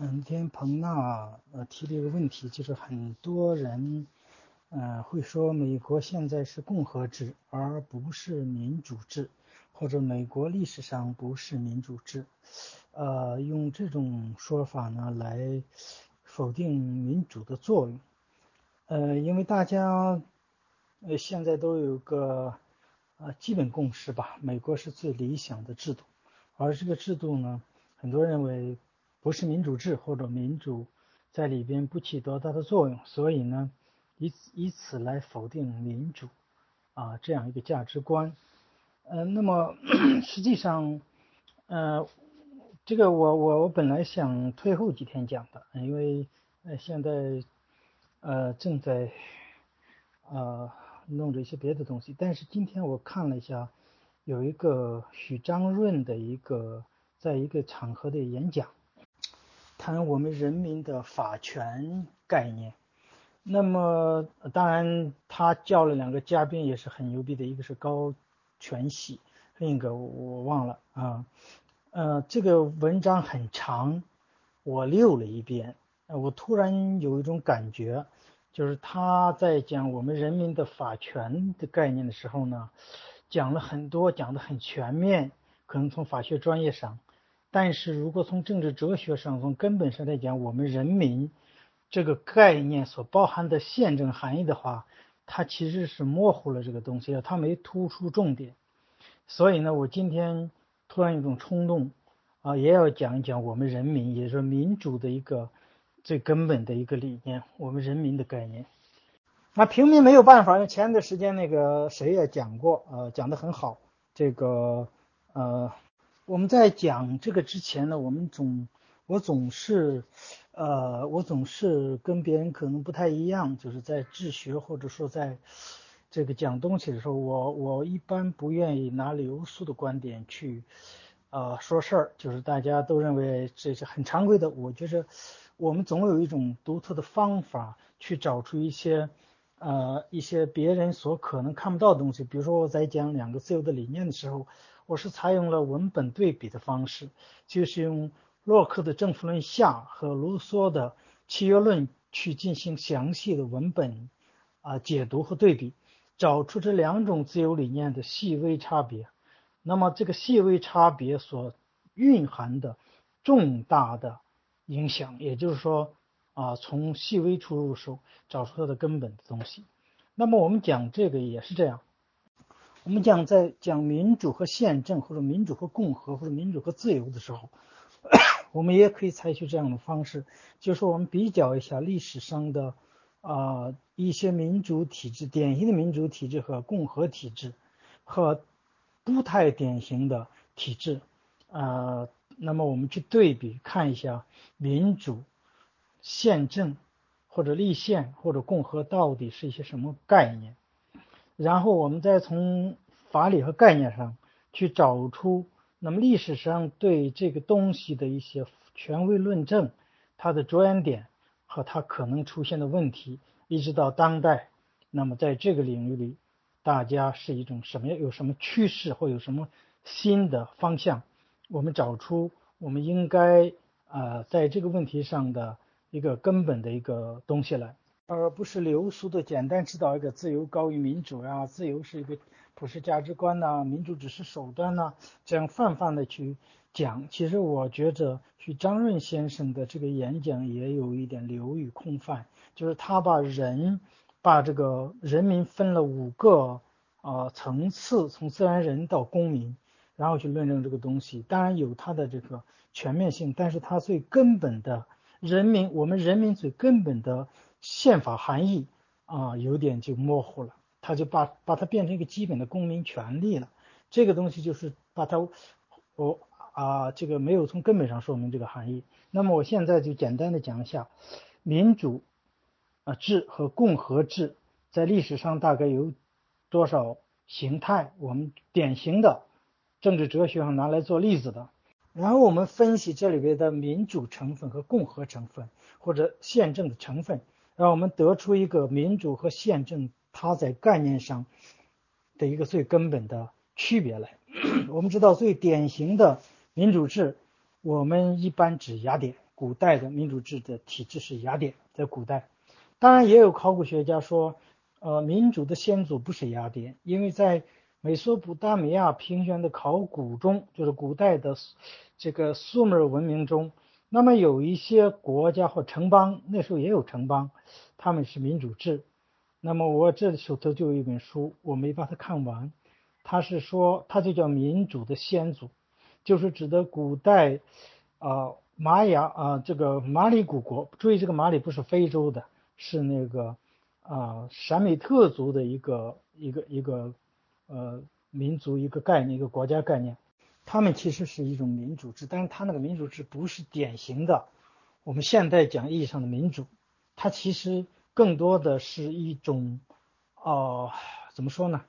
嗯，天彭娜呃提了一个问题，就是很多人呃会说美国现在是共和制而不是民主制，或者美国历史上不是民主制，呃用这种说法呢来否定民主的作用，呃因为大家呃现在都有个呃基本共识吧，美国是最理想的制度，而这个制度呢，很多认为。不是民主制或者民主在里边不起多大的作用，所以呢，以以此来否定民主啊这样一个价值观。呃，那么 实际上，呃，这个我我我本来想推后几天讲的，因为呃现在呃正在呃弄着一些别的东西，但是今天我看了一下，有一个许章润的一个在一个场合的演讲。谈我们人民的法权概念，那么当然他叫了两个嘉宾也是很牛逼的，一个是高全喜，另一个我忘了啊。呃，这个文章很长，我溜了一遍，我突然有一种感觉，就是他在讲我们人民的法权的概念的时候呢，讲了很多，讲的很全面，可能从法学专业上。但是如果从政治哲学上，从根本上来讲，我们人民这个概念所包含的宪政含义的话，它其实是模糊了这个东西，它没突出重点。所以呢，我今天突然有种冲动啊，也要讲一讲我们人民，也就是民主的一个最根本的一个理念，我们人民的概念。那平民没有办法，因为前段时间那个谁也讲过，呃，讲得很好，这个呃。我们在讲这个之前呢，我们总我总是，呃，我总是跟别人可能不太一样，就是在治学或者说在这个讲东西的时候，我我一般不愿意拿流苏的观点去，呃，说事儿，就是大家都认为这是很常规的。我觉得我们总有一种独特的方法去找出一些，呃，一些别人所可能看不到的东西。比如说我在讲两个自由的理念的时候。我是采用了文本对比的方式，就是用洛克的《政府论下》和卢梭的《契约论》去进行详细的文本啊解读和对比，找出这两种自由理念的细微差别。那么这个细微差别所蕴含的重大的影响，也就是说啊，从细微处入手，找出它的根本的东西。那么我们讲这个也是这样。我们讲在讲民主和宪政，或者民主和共和，或者民主和自由的时候，我们也可以采取这样的方式，就是说我们比较一下历史上的啊一些民主体制，典型的民主体制和共和体制，和不太典型的体制啊，那么我们去对比看一下民主、宪政或者立宪或者共和到底是一些什么概念。然后我们再从法理和概念上去找出，那么历史上对这个东西的一些权威论证，它的着眼点和它可能出现的问题，一直到当代，那么在这个领域里，大家是一种什么样，有什么趋势或有什么新的方向，我们找出我们应该啊在这个问题上的一个根本的一个东西来。而不是流俗的简单指导一个自由高于民主呀，自由是一个普世价值观呐，民主只是手段呐，这样泛泛的去讲。其实我觉着许张润先生的这个演讲也有一点流于空泛，就是他把人把这个人民分了五个呃层次，从自然人到公民，然后去论证这个东西。当然有它的这个全面性，但是它最根本的人民，我们人民最根本的。宪法含义啊，有点就模糊了，他就把把它变成一个基本的公民权利了。这个东西就是把它，我啊，这个没有从根本上说明这个含义。那么我现在就简单的讲一下，民主啊制和共和制在历史上大概有多少形态？我们典型的政治哲学上拿来做例子的。然后我们分析这里边的民主成分和共和成分，或者宪政的成分。让我们得出一个民主和宪政它在概念上的一个最根本的区别来。我们知道最典型的民主制，我们一般指雅典古代的民主制的体制是雅典，在古代。当然，也有考古学家说，呃，民主的先祖不是雅典，因为在美索不达米亚平原的考古中，就是古代的这个苏美尔文明中，那么有一些国家或城邦，那时候也有城邦，他们是民主制。那么我这里手头就有一本书，我没把它看完，它是说，它就叫民主的先祖，就是指的古代啊玛雅啊这个马里古国，注意这个马里不是非洲的。是那个啊，闪美特族的一个一个一个呃民族一个概念一个国家概念，他们其实是一种民主制，但是他那个民主制不是典型的我们现代讲意义上的民主，它其实更多的是一种哦怎么说呢？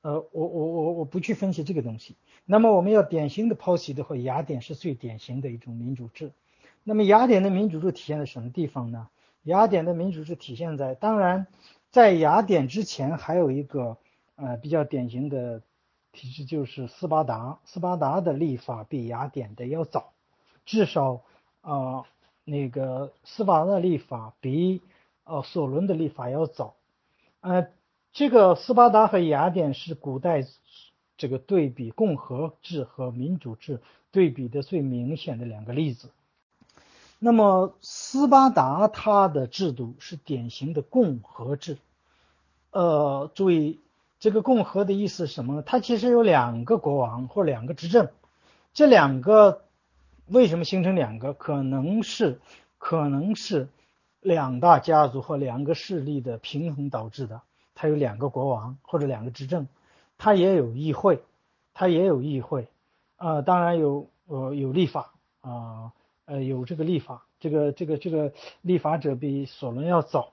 呃，我我我我不去分析这个东西。那么我们要典型的剖析的话，雅典是最典型的一种民主制。那么雅典的民主制体现在什么地方呢？雅典的民主制体现在，当然，在雅典之前还有一个呃比较典型的其实，就是斯巴达。斯巴达的立法比雅典的要早，至少啊那个斯巴达的立法比呃索伦的立法要早。呃，这个斯巴达和雅典是古代这个对比共和制和民主制对比的最明显的两个例子。那么斯巴达它的制度是典型的共和制，呃，注意这个共和的意思是什么呢？它其实有两个国王或两个执政，这两个为什么形成两个？可能是可能是两大家族或两个势力的平衡导致的。它有两个国王或者两个执政，它也有议会，它也有议会，呃，当然有呃有立法啊。呃，有这个立法，这个这个这个立法者比索伦要早。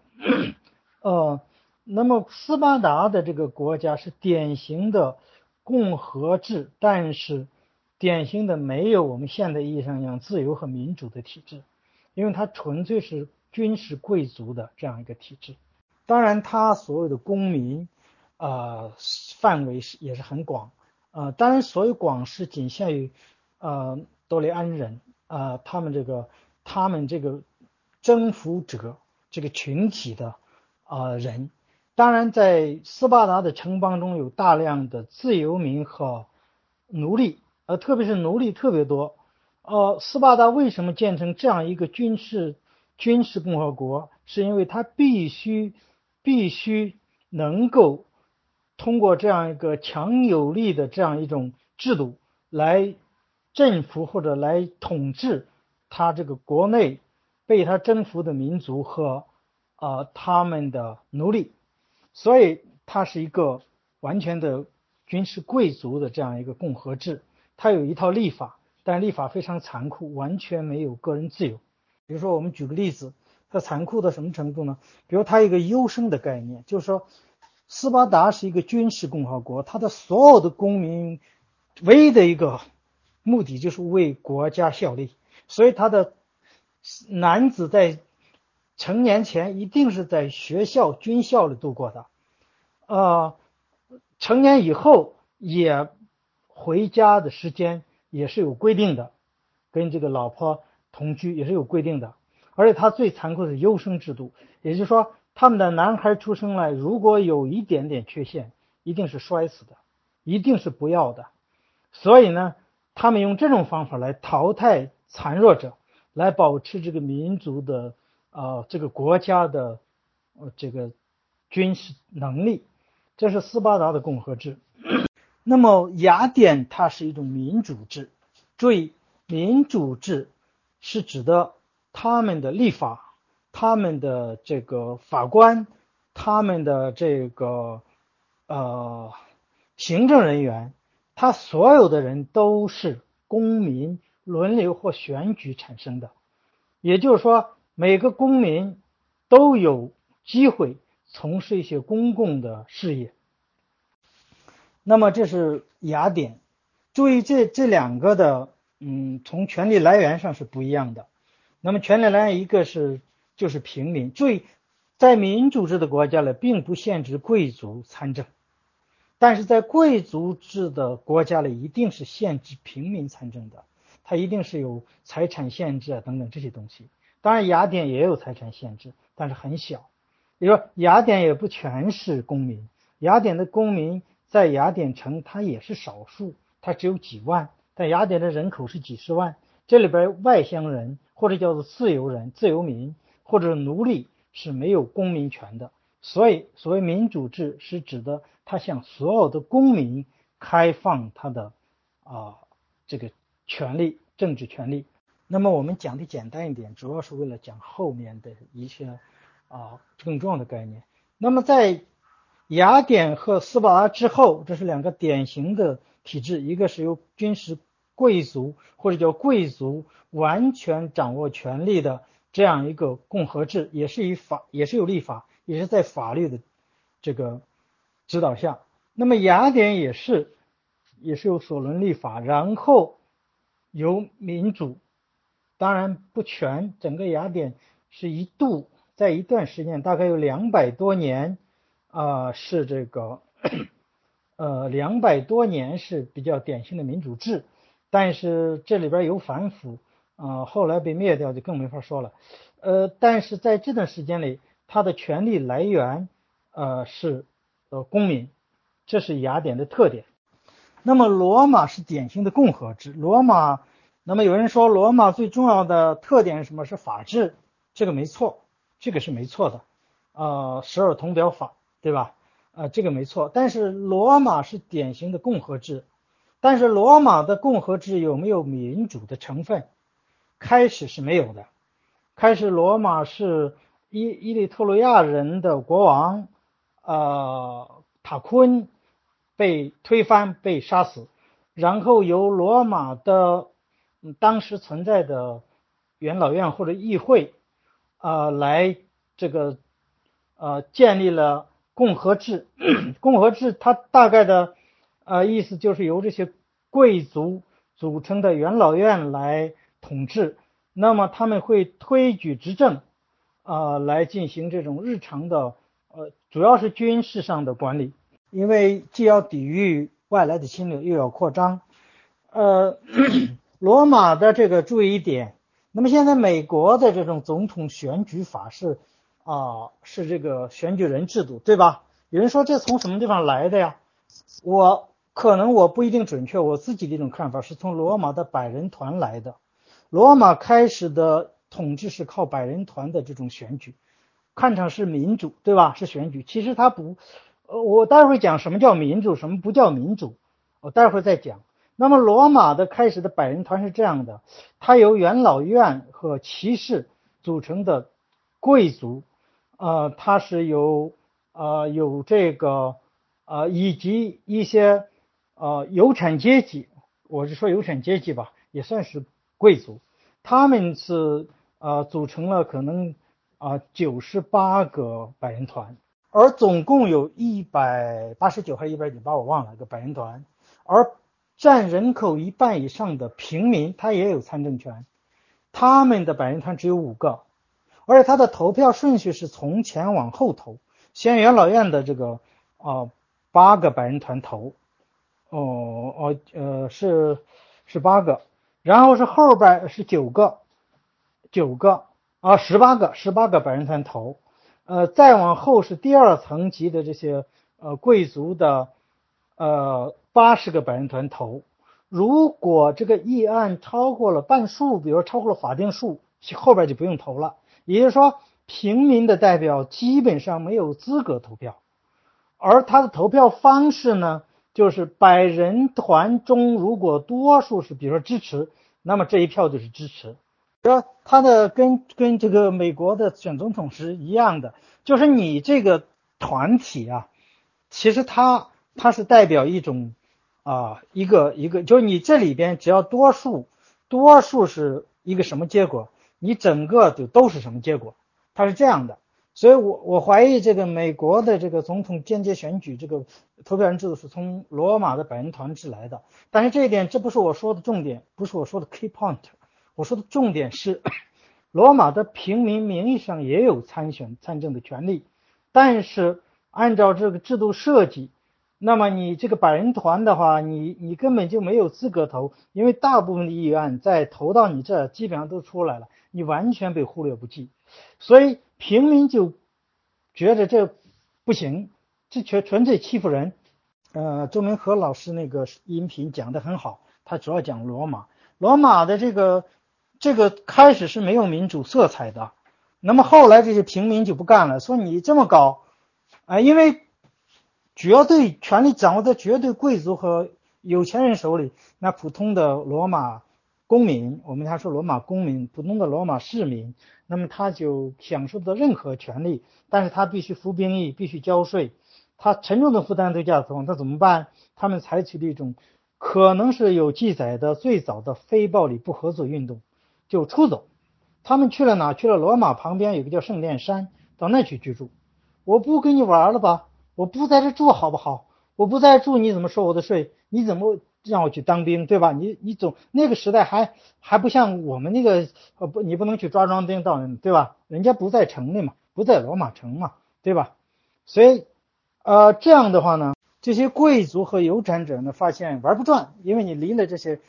呃，那么斯巴达的这个国家是典型的共和制，但是典型的没有我们现代意义上讲自由和民主的体制，因为它纯粹是军事贵族的这样一个体制。当然，它所有的公民啊范围是也是很广。呃，当然，所有广是仅限于呃多利安人。啊，他们这个，他们这个征服者这个群体的啊人，当然在斯巴达的城邦中有大量的自由民和奴隶，呃，特别是奴隶特别多。呃，斯巴达为什么建成这样一个军事军事共和国？是因为它必须必须能够通过这样一个强有力的这样一种制度来。征服或者来统治他这个国内被他征服的民族和啊他们的奴隶，所以它是一个完全的军事贵族的这样一个共和制。它有一套立法，但立法非常残酷，完全没有个人自由。比如说，我们举个例子，它残酷到什么程度呢？比如它一个优生的概念，就是说斯巴达是一个军事共和国，它的所有的公民唯一的一个。目的就是为国家效力，所以他的男子在成年前一定是在学校军校里度过的，呃，成年以后也回家的时间也是有规定的，跟这个老婆同居也是有规定的，而且他最残酷的优生制度，也就是说他们的男孩出生来如果有一点点缺陷，一定是摔死的，一定是不要的，所以呢。他们用这种方法来淘汰残弱者，来保持这个民族的啊这个国家的呃这个军事能力，这是斯巴达的共和制。那么雅典它是一种民主制，注意民主制是指的他们的立法、他们的这个法官、他们的这个呃行政人员。他所有的人都是公民轮流或选举产生的，也就是说，每个公民都有机会从事一些公共的事业。那么这是雅典，注意这这两个的，嗯，从权力来源上是不一样的。那么权力来源一个是就是平民，注意在民主制的国家呢，并不限制贵族参政。但是在贵族制的国家里，一定是限制平民参政的。它一定是有财产限制啊等等这些东西。当然，雅典也有财产限制，但是很小。比如说，雅典也不全是公民，雅典的公民在雅典城它也是少数，它只有几万，但雅典的人口是几十万，这里边外乡人或者叫做自由人、自由民或者奴隶是没有公民权的。所以，所谓民主制是指的他向所有的公民开放他的啊这个权利、政治权利。那么我们讲的简单一点，主要是为了讲后面的一些啊更重要的概念。那么在雅典和斯巴达之后，这是两个典型的体制，一个是由军事贵族或者叫贵族完全掌握权力的这样一个共和制，也是以法也是有立法，也是在法律的这个指导下。那么雅典也是也是有索伦立法，然后由民主。当然不全，整个雅典是一度在一段时间，大概有两百多年，啊，是这个，呃，两百多年是比较典型的民主制，但是这里边有反腐，啊，后来被灭掉就更没法说了，呃，但是在这段时间里，它的权力来源，呃，是呃公民，这是雅典的特点。那么罗马是典型的共和制，罗马。那么有人说罗马最重要的特点是什么？是法治，这个没错，这个是没错的，呃，十二铜表法，对吧？呃，这个没错。但是罗马是典型的共和制，但是罗马的共和制有没有民主的成分？开始是没有的，开始罗马是伊伊利特洛亚人的国王，呃，塔昆被推翻被杀死，然后由罗马的。当时存在的元老院或者议会，啊，来这个呃建立了共和制。共和制它大概的呃意思就是由这些贵族组成的元老院来统治，那么他们会推举执政，啊，来进行这种日常的呃主要是军事上的管理，因为既要抵御外来的侵略，又要扩张，呃。罗马的这个注意点，那么现在美国的这种总统选举法是啊，是这个选举人制度，对吧？有人说这从什么地方来的呀？我可能我不一定准确，我自己的一种看法是从罗马的百人团来的。罗马开始的统治是靠百人团的这种选举，看成是民主，对吧？是选举，其实它不，呃，我待会儿讲什么叫民主，什么不叫民主，我待会儿再讲。那么，罗马的开始的百人团是这样的：它由元老院和骑士组成的贵族，呃，它是有呃有这个呃以及一些呃有产阶级，我是说有产阶级吧，也算是贵族，他们是呃组成了可能啊九十八个百人团，而总共有一百八十九还是一百九八，我忘了个百人团，而。占人口一半以上的平民，他也有参政权。他们的百人团只有五个，而且他的投票顺序是从前往后投。先元老院的这个啊八个百人团投，哦哦呃是是八个，然后是后边是九个，九个啊十八个十八个百人团投，呃再往后是第二层级的这些呃贵族的呃。八十个百人团投，如果这个议案超过了半数，比如超过了法定数，后边就不用投了。也就是说，平民的代表基本上没有资格投票，而他的投票方式呢，就是百人团中如果多数是比如说支持，那么这一票就是支持。说他的跟跟这个美国的选总统是一样的，就是你这个团体啊，其实他他是代表一种。啊，一个一个，就是你这里边只要多数，多数是一个什么结果，你整个就都是什么结果，它是这样的。所以我我怀疑这个美国的这个总统间接选举这个投票人制度是从罗马的百人团制来的。但是这一点这不是我说的重点，不是我说的 key point，我说的重点是，罗马的平民名义上也有参选参政的权利，但是按照这个制度设计。那么你这个百人团的话，你你根本就没有资格投，因为大部分的议案在投到你这基本上都出来了，你完全被忽略不计，所以平民就觉得这不行，这全纯粹欺负人。呃，周明和老师那个音频讲的很好，他主要讲罗马，罗马的这个这个开始是没有民主色彩的，那么后来这些平民就不干了，说你这么搞，啊，因为。绝对权力掌握在绝对贵族和有钱人手里，那普通的罗马公民，我们还说罗马公民，普通的罗马市民，那么他就享受不到任何权利，但是他必须服兵役，必须交税，他沉重的负担都架在头上，他怎么办？他们采取了一种可能是有记载的最早的非暴力不合作运动，就出走。他们去了哪？去了罗马旁边有个叫圣殿山，到那去居住。我不跟你玩了吧？我不在这住好不好？我不在这住，你怎么收我的税？你怎么让我去当兵，对吧？你你总那个时代还还不像我们那个呃不，你不能去抓壮丁到，对吧？人家不在城里嘛，不在罗马城嘛，对吧？所以呃这样的话呢，这些贵族和有产者呢发现玩不转，因为你离了这些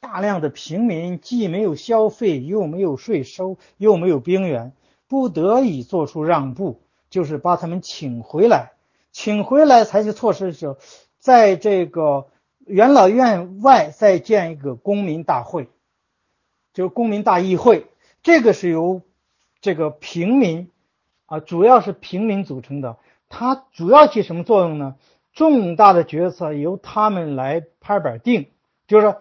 大量的平民，既没有消费，又没有税收，又没有兵源，不得已做出让步，就是把他们请回来。请回来采取措施的时候，在这个元老院外再建一个公民大会，就公民大议会。这个是由这个平民啊，主要是平民组成的。它主要起什么作用呢？重大的决策由他们来拍板定，就是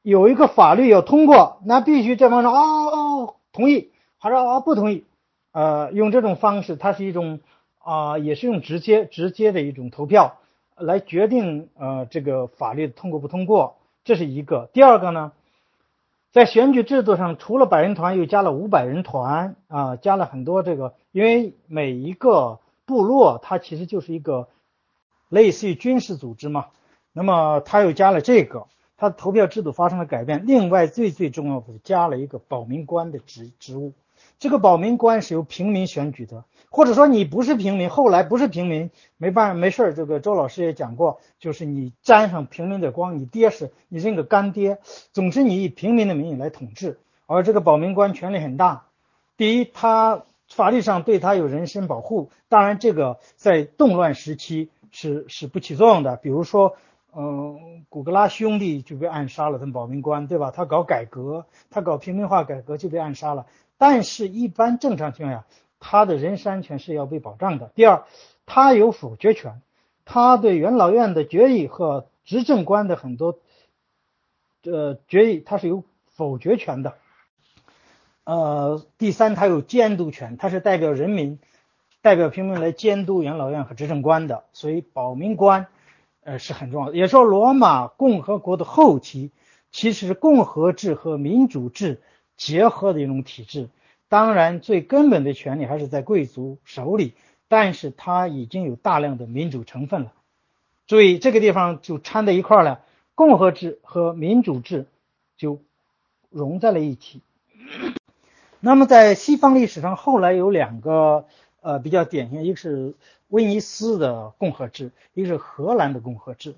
有一个法律要通过，那必须这方说哦哦同意，还是啊不同意？呃，用这种方式，它是一种。啊，也是用直接直接的一种投票来决定呃这个法律通过不通过，这是一个。第二个呢，在选举制度上，除了百人团，又加了五百人团啊，加了很多这个，因为每一个部落它其实就是一个类似于军事组织嘛，那么他又加了这个，他的投票制度发生了改变。另外最最重要的是加了一个保民官的职职务。这个保民官是由平民选举的，或者说你不是平民，后来不是平民，没办法，没事儿。这个周老师也讲过，就是你沾上平民的光，你爹是你认个干爹，总之你以平民的名义来统治。而这个保民官权力很大，第一，他法律上对他有人身保护，当然这个在动乱时期是是不起作用的。比如说，嗯，古格拉兄弟就被暗杀了，他们保民官对吧？他搞改革，他搞平民化改革就被暗杀了。但是，一般正常情况下，他的人身安全是要被保障的。第二，他有否决权，他对元老院的决议和执政官的很多呃决议，他是有否决权的。呃，第三，他有监督权，他是代表人民、代表平民来监督元老院和执政官的。所以，保民官呃是很重要的。也说，罗马共和国的后期其实是共和制和民主制。结合的一种体制，当然最根本的权利还是在贵族手里，但是它已经有大量的民主成分了。注意这个地方就掺在一块了，共和制和民主制就融在了一起。那么在西方历史上，后来有两个呃比较典型，一个是威尼斯的共和制，一个是荷兰的共和制。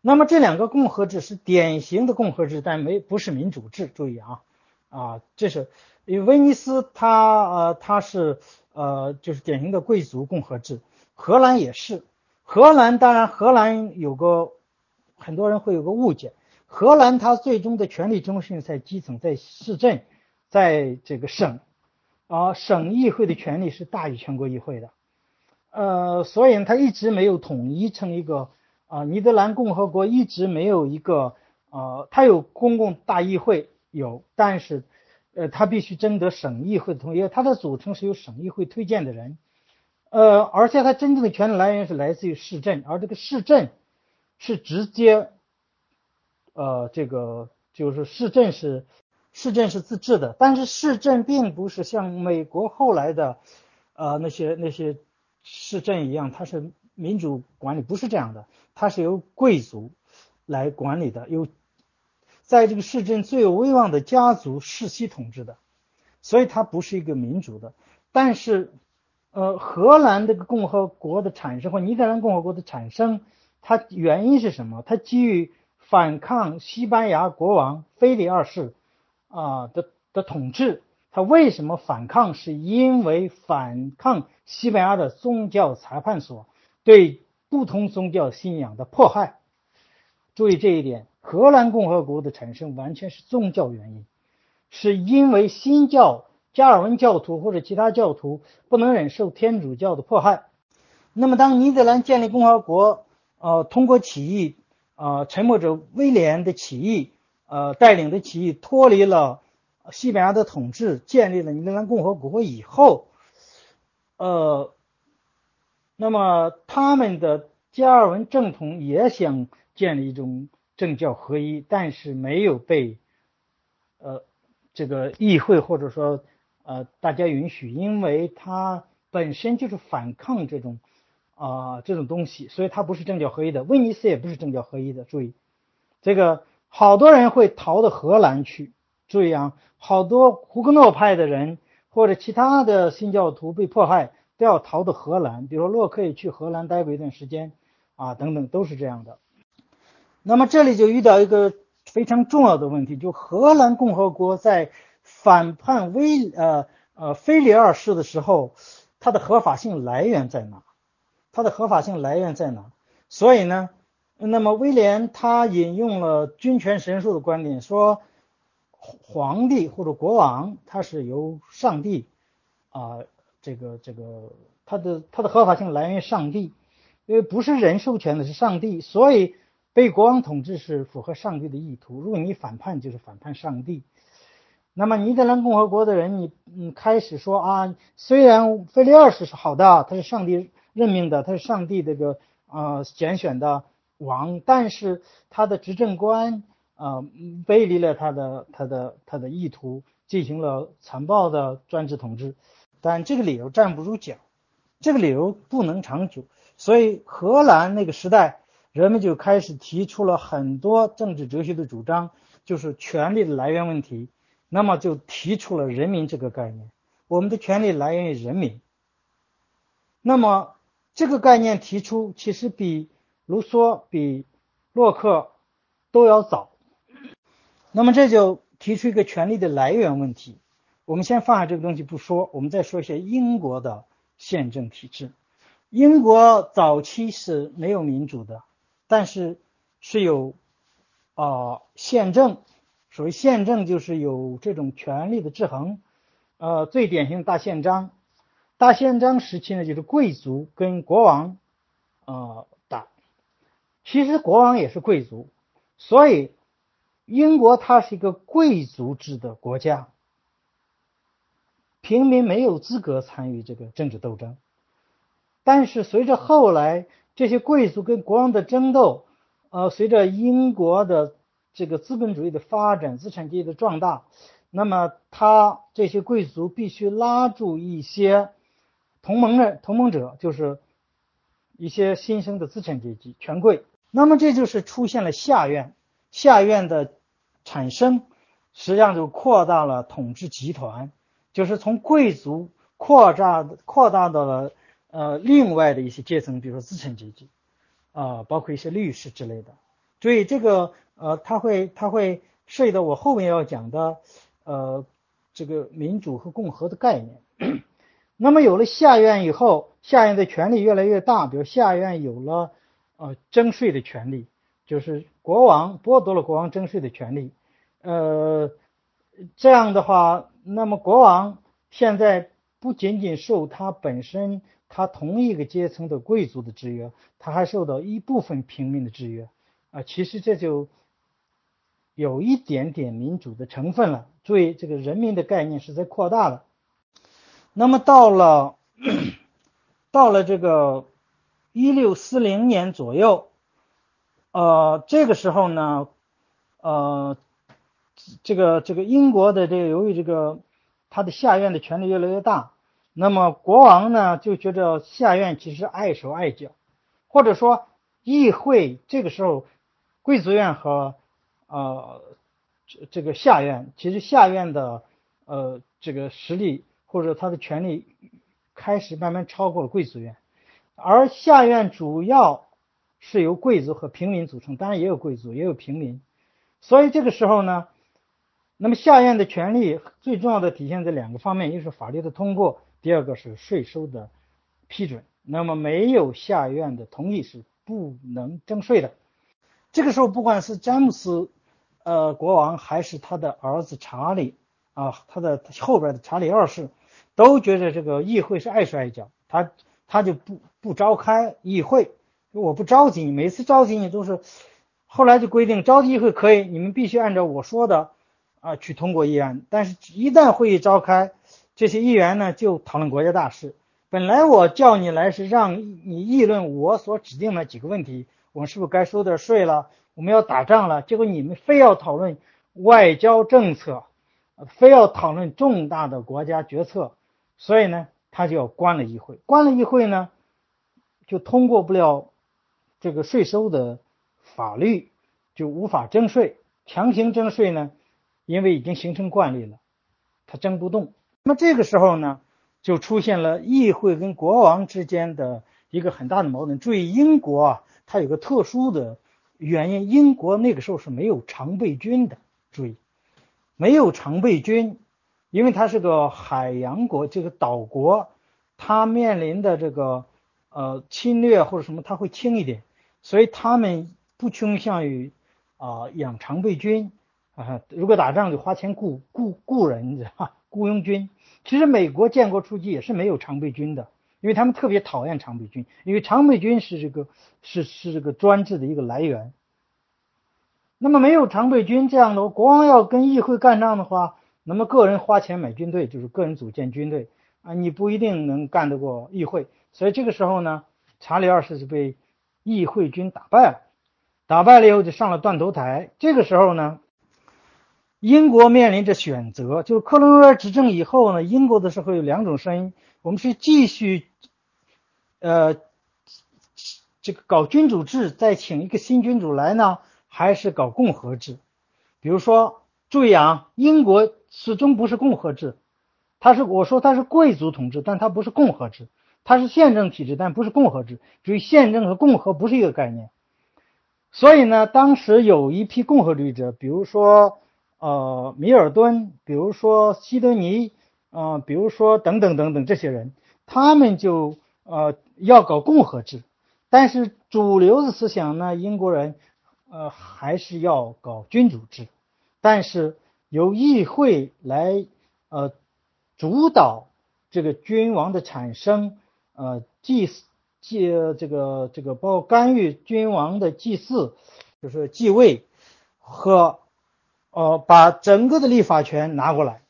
那么这两个共和制是典型的共和制，但没不是民主制。注意啊。啊，这是因为威尼斯，它呃，它是呃，就是典型的贵族共和制。荷兰也是，荷兰当然，荷兰有个很多人会有个误解，荷兰它最终的权力中心在基层，在市镇，在这个省，啊，省议会的权力是大于全国议会的，呃，所以，它一直没有统一成一个啊，尼德兰共和国一直没有一个呃，它有公共大议会。有，但是，呃，他必须征得省议会的同意，他的组成是由省议会推荐的人，呃，而且他真正的权力来源是来自于市镇，而这个市镇是直接，呃，这个就是市镇是市镇是自治的，但是市镇并不是像美国后来的，呃，那些那些市镇一样，它是民主管理，不是这样的，它是由贵族来管理的，由。在这个市镇最有威望的家族世袭统治的，所以它不是一个民主的。但是，呃，荷兰这个共和国的产生或尼德兰共和国的产生，它原因是什么？它基于反抗西班牙国王腓力二世啊的的统治。他为什么反抗？是因为反抗西班牙的宗教裁判所对不同宗教信仰的迫害。注意这一点，荷兰共和国的产生完全是宗教原因，是因为新教加尔文教徒或者其他教徒不能忍受天主教的迫害。那么，当尼德兰建立共和国，呃，通过起义，呃，沉默者威廉的起义，呃，带领的起义脱离了。西班牙的统治建立了尼德兰共和国以后，呃，那么他们的加尔文正统也想建立一种政教合一，但是没有被呃这个议会或者说呃大家允许，因为它本身就是反抗这种啊这种东西，所以它不是政教合一的。威尼斯也不是政教合一的。注意，这个好多人会逃到荷兰去。注意啊，好多胡格诺派的人或者其他的新教徒被迫害，都要逃到荷兰。比如洛克也去荷兰待过一段时间，啊，等等都是这样的。那么这里就遇到一个非常重要的问题，就荷兰共和国在反叛威呃呃菲利二世的时候，它的合法性来源在哪？它的合法性来源在哪？所以呢，那么威廉他引用了君权神授的观点说。皇帝或者国王，他是由上帝啊，这个这个，他的他的合法性来源于上帝，因为不是人授权的，是上帝，所以被国王统治是符合上帝的意图。如果你反叛，就是反叛上帝。那么尼德兰共和国的人，你嗯开始说啊，虽然腓力二世是好的，他是上帝任命的，他是上帝这个啊拣选的王，但是他的执政官。啊，背离了他的他的他的意图，进行了残暴的专制统治，但这个理由站不住脚，这个理由不能长久，所以荷兰那个时代，人们就开始提出了很多政治哲学的主张，就是权力的来源问题，那么就提出了人民这个概念，我们的权利来源于人民，那么这个概念提出其实比卢梭、比洛克都要早。那么这就提出一个权力的来源问题。我们先放下这个东西不说，我们再说一些英国的宪政体制。英国早期是没有民主的，但是是有啊宪政。所谓宪政，就是有这种权力的制衡。呃，最典型的大宪章，大宪章时期呢，就是贵族跟国王呃打。其实国王也是贵族，所以。英国它是一个贵族制的国家，平民没有资格参与这个政治斗争。但是随着后来这些贵族跟国王的争斗，呃，随着英国的这个资本主义的发展、资产阶级的壮大，那么他这些贵族必须拉住一些同盟的同盟者，就是一些新生的资产阶级权贵。那么这就是出现了下院。下院的产生，实际上就扩大了统治集团，就是从贵族扩大扩大到了呃另外的一些阶层，比如说资产阶级，啊，包括一些律师之类的。所以这个呃，他会他会涉及到我后面要讲的呃这个民主和共和的概念。那么有了下院以后，下院的权力越来越大，比如下院有了呃征税的权利。就是国王剥夺了国王征税的权利，呃，这样的话，那么国王现在不仅仅受他本身他同一个阶层的贵族的制约，他还受到一部分平民的制约啊。其实这就有一点点民主的成分了。注意，这个人民的概念是在扩大的。那么到了 到了这个一六四零年左右。呃，这个时候呢，呃，这个这个英国的这个由于这个他的下院的权力越来越大，那么国王呢就觉得下院其实碍手碍脚，或者说议会这个时候贵族院和呃这这个下院其实下院的呃这个实力或者他的权力开始慢慢超过了贵族院，而下院主要。是由贵族和平民组成，当然也有贵族，也有平民。所以这个时候呢，那么下院的权力最重要的体现在两个方面，一个是法律的通过，第二个是税收的批准。那么没有下院的同意是不能征税的。这个时候，不管是詹姆斯呃国王还是他的儿子查理啊，他的后边的查理二世，都觉得这个议会是碍手碍脚，他他就不不召开议会，我不召集你，每次召集你都是，后来就规定召集议会可以，你们必须按照我说的啊去通过议案，但是一旦会议召开，这些议员呢就讨论国家大事。本来我叫你来是让你议论我所指定的几个问题，我们是不是该收点税了？我们要打仗了，结果你们非要讨论外交政策，非要讨论重大的国家决策，所以呢，他就要关了议会。关了议会呢，就通过不了这个税收的法律，就无法征税。强行征税呢，因为已经形成惯例了，他征不动。那么这个时候呢？就出现了议会跟国王之间的一个很大的矛盾。注意，英国啊，它有个特殊的原因，英国那个时候是没有常备军的。注意，没有常备军，因为它是个海洋国，这个岛国，它面临的这个呃侵略或者什么，它会轻一点，所以他们不倾向于啊养常备军啊。如果打仗就花钱雇雇雇人，你知道吧？雇佣军。其实美国建国初期也是没有常备军的，因为他们特别讨厌常备军，因为常备军是这个是是这个专制的一个来源。那么没有常备军这样的，国王要跟议会干仗的话，那么个人花钱买军队，就是个人组建军队啊，你不一定能干得过议会。所以这个时候呢，查理二世是被议会军打败了，打败了以后就上了断头台。这个时候呢。英国面临着选择，就是克伦威尔执政以后呢，英国的时候有两种声音：我们是继续，呃，这个搞君主制，再请一个新君主来呢，还是搞共和制？比如说，注意啊，英国始终不是共和制，它是我说它是贵族统治，但它不是共和制，它是宪政体制，但不是共和制。注意，宪政和共和不是一个概念。所以呢，当时有一批共和主义者，比如说。呃，米尔顿，比如说希德尼，啊，比如说等等等等这些人，他们就呃要搞共和制，但是主流的思想呢，英国人呃还是要搞君主制，但是由议会来呃主导这个君王的产生，呃祭祭这个这个包括干预君王的祭祀，就是继位和。呃，把整个的立法权拿过来，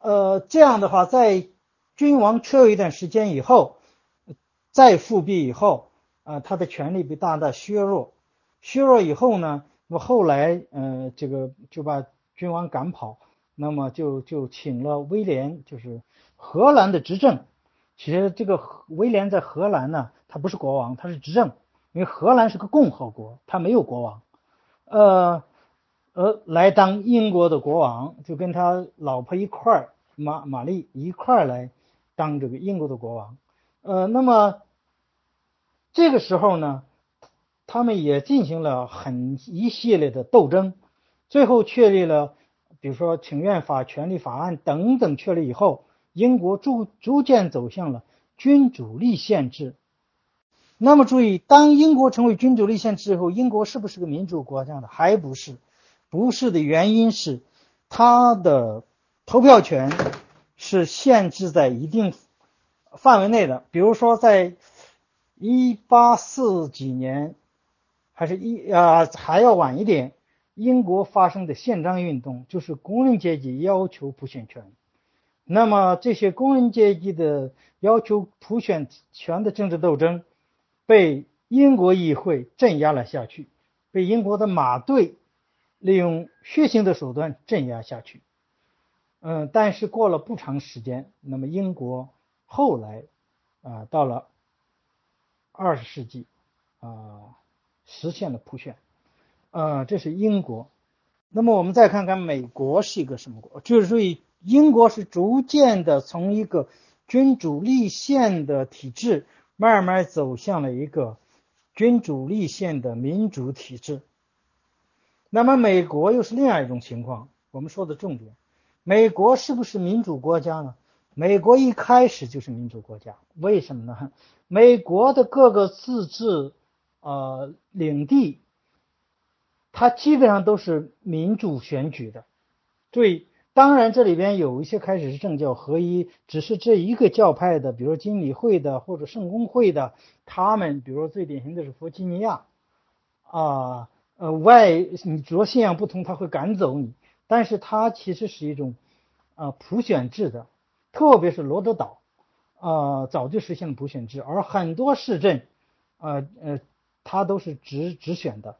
呃，这样的话，在君王缺位一段时间以后，再复辟以后，啊，他的权力被大大削弱，削弱以后呢，那么后来，呃，这个就把君王赶跑，那么就就请了威廉，就是荷兰的执政。其实这个威廉在荷兰呢，他不是国王，他是执政，因为荷兰是个共和国，他没有国王，呃。呃，来当英国的国王，就跟他老婆一块儿，玛玛丽一块儿来当这个英国的国王。呃，那么这个时候呢，他们也进行了很一系列的斗争，最后确立了，比如说请愿法、权利法案等等确立以后，英国逐逐渐走向了君主立宪制。那么注意，当英国成为君主立宪制以后，英国是不是个民主国家呢？还不是。不是的原因是，他的投票权是限制在一定范围内的。比如说，在一八四几年，还是一啊还要晚一点，英国发生的宪章运动，就是工人阶级要求普选权。那么这些工人阶级的要求普选权的政治斗争，被英国议会镇压了下去，被英国的马队。利用血腥的手段镇压下去，嗯，但是过了不长时间，那么英国后来啊，到了二十世纪啊，实现了普选，啊，这是英国。那么我们再看看美国是一个什么国？就是说，英国是逐渐的从一个君主立宪的体制，慢慢走向了一个君主立宪的民主体制。那么美国又是另外一种情况。我们说的重点，美国是不是民主国家呢？美国一开始就是民主国家，为什么呢？美国的各个自治呃领地，它基本上都是民主选举的。对，当然这里边有一些开始是政教合一，只是这一个教派的，比如经理会的或者圣公会的，他们比如说最典型的是弗吉尼亚啊。呃外你主要信仰不同，他会赶走你，但是它其实是一种啊普选制的，特别是罗德岛啊早就实现了普选制，而很多市镇呃呃它都是直直选的，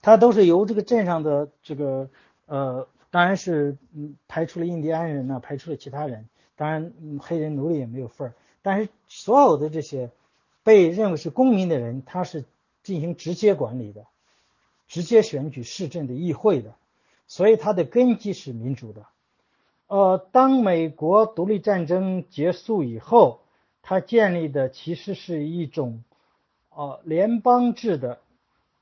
它都是由这个镇上的这个呃当然是嗯排除了印第安人呢，排除了其他人，当然黑人奴隶也没有份儿，但是所有的这些被认为是公民的人，他是进行直接管理的。直接选举市政的议会的，所以它的根基是民主的。呃，当美国独立战争结束以后，它建立的其实是一种呃联邦制的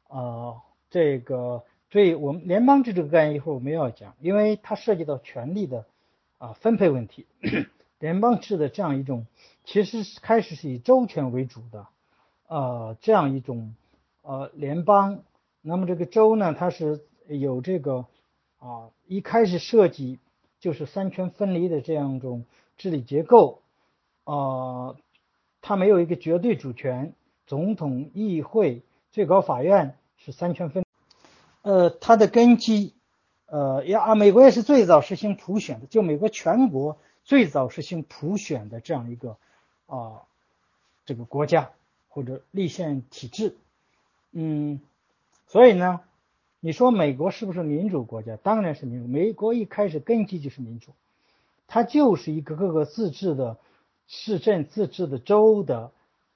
呃这个，对我们联邦制这个概念一会儿我们要讲，因为它涉及到权力的啊分配问题。联邦制的这样一种，其实是开始是以州权为主的，呃这样一种呃联邦。那么这个州呢，它是有这个啊，一开始设计就是三权分离的这样一种治理结构，啊，它没有一个绝对主权，总统、议会、最高法院是三权分，呃，它的根基，呃，也啊，美国也是最早实行普选的，就美国全国最早实行普选的这样一个啊，这个国家或者立宪体制，嗯。所以呢，你说美国是不是民主国家？当然是民主。美国一开始根基就是民主，它就是一个各个自治的市镇、自治的州的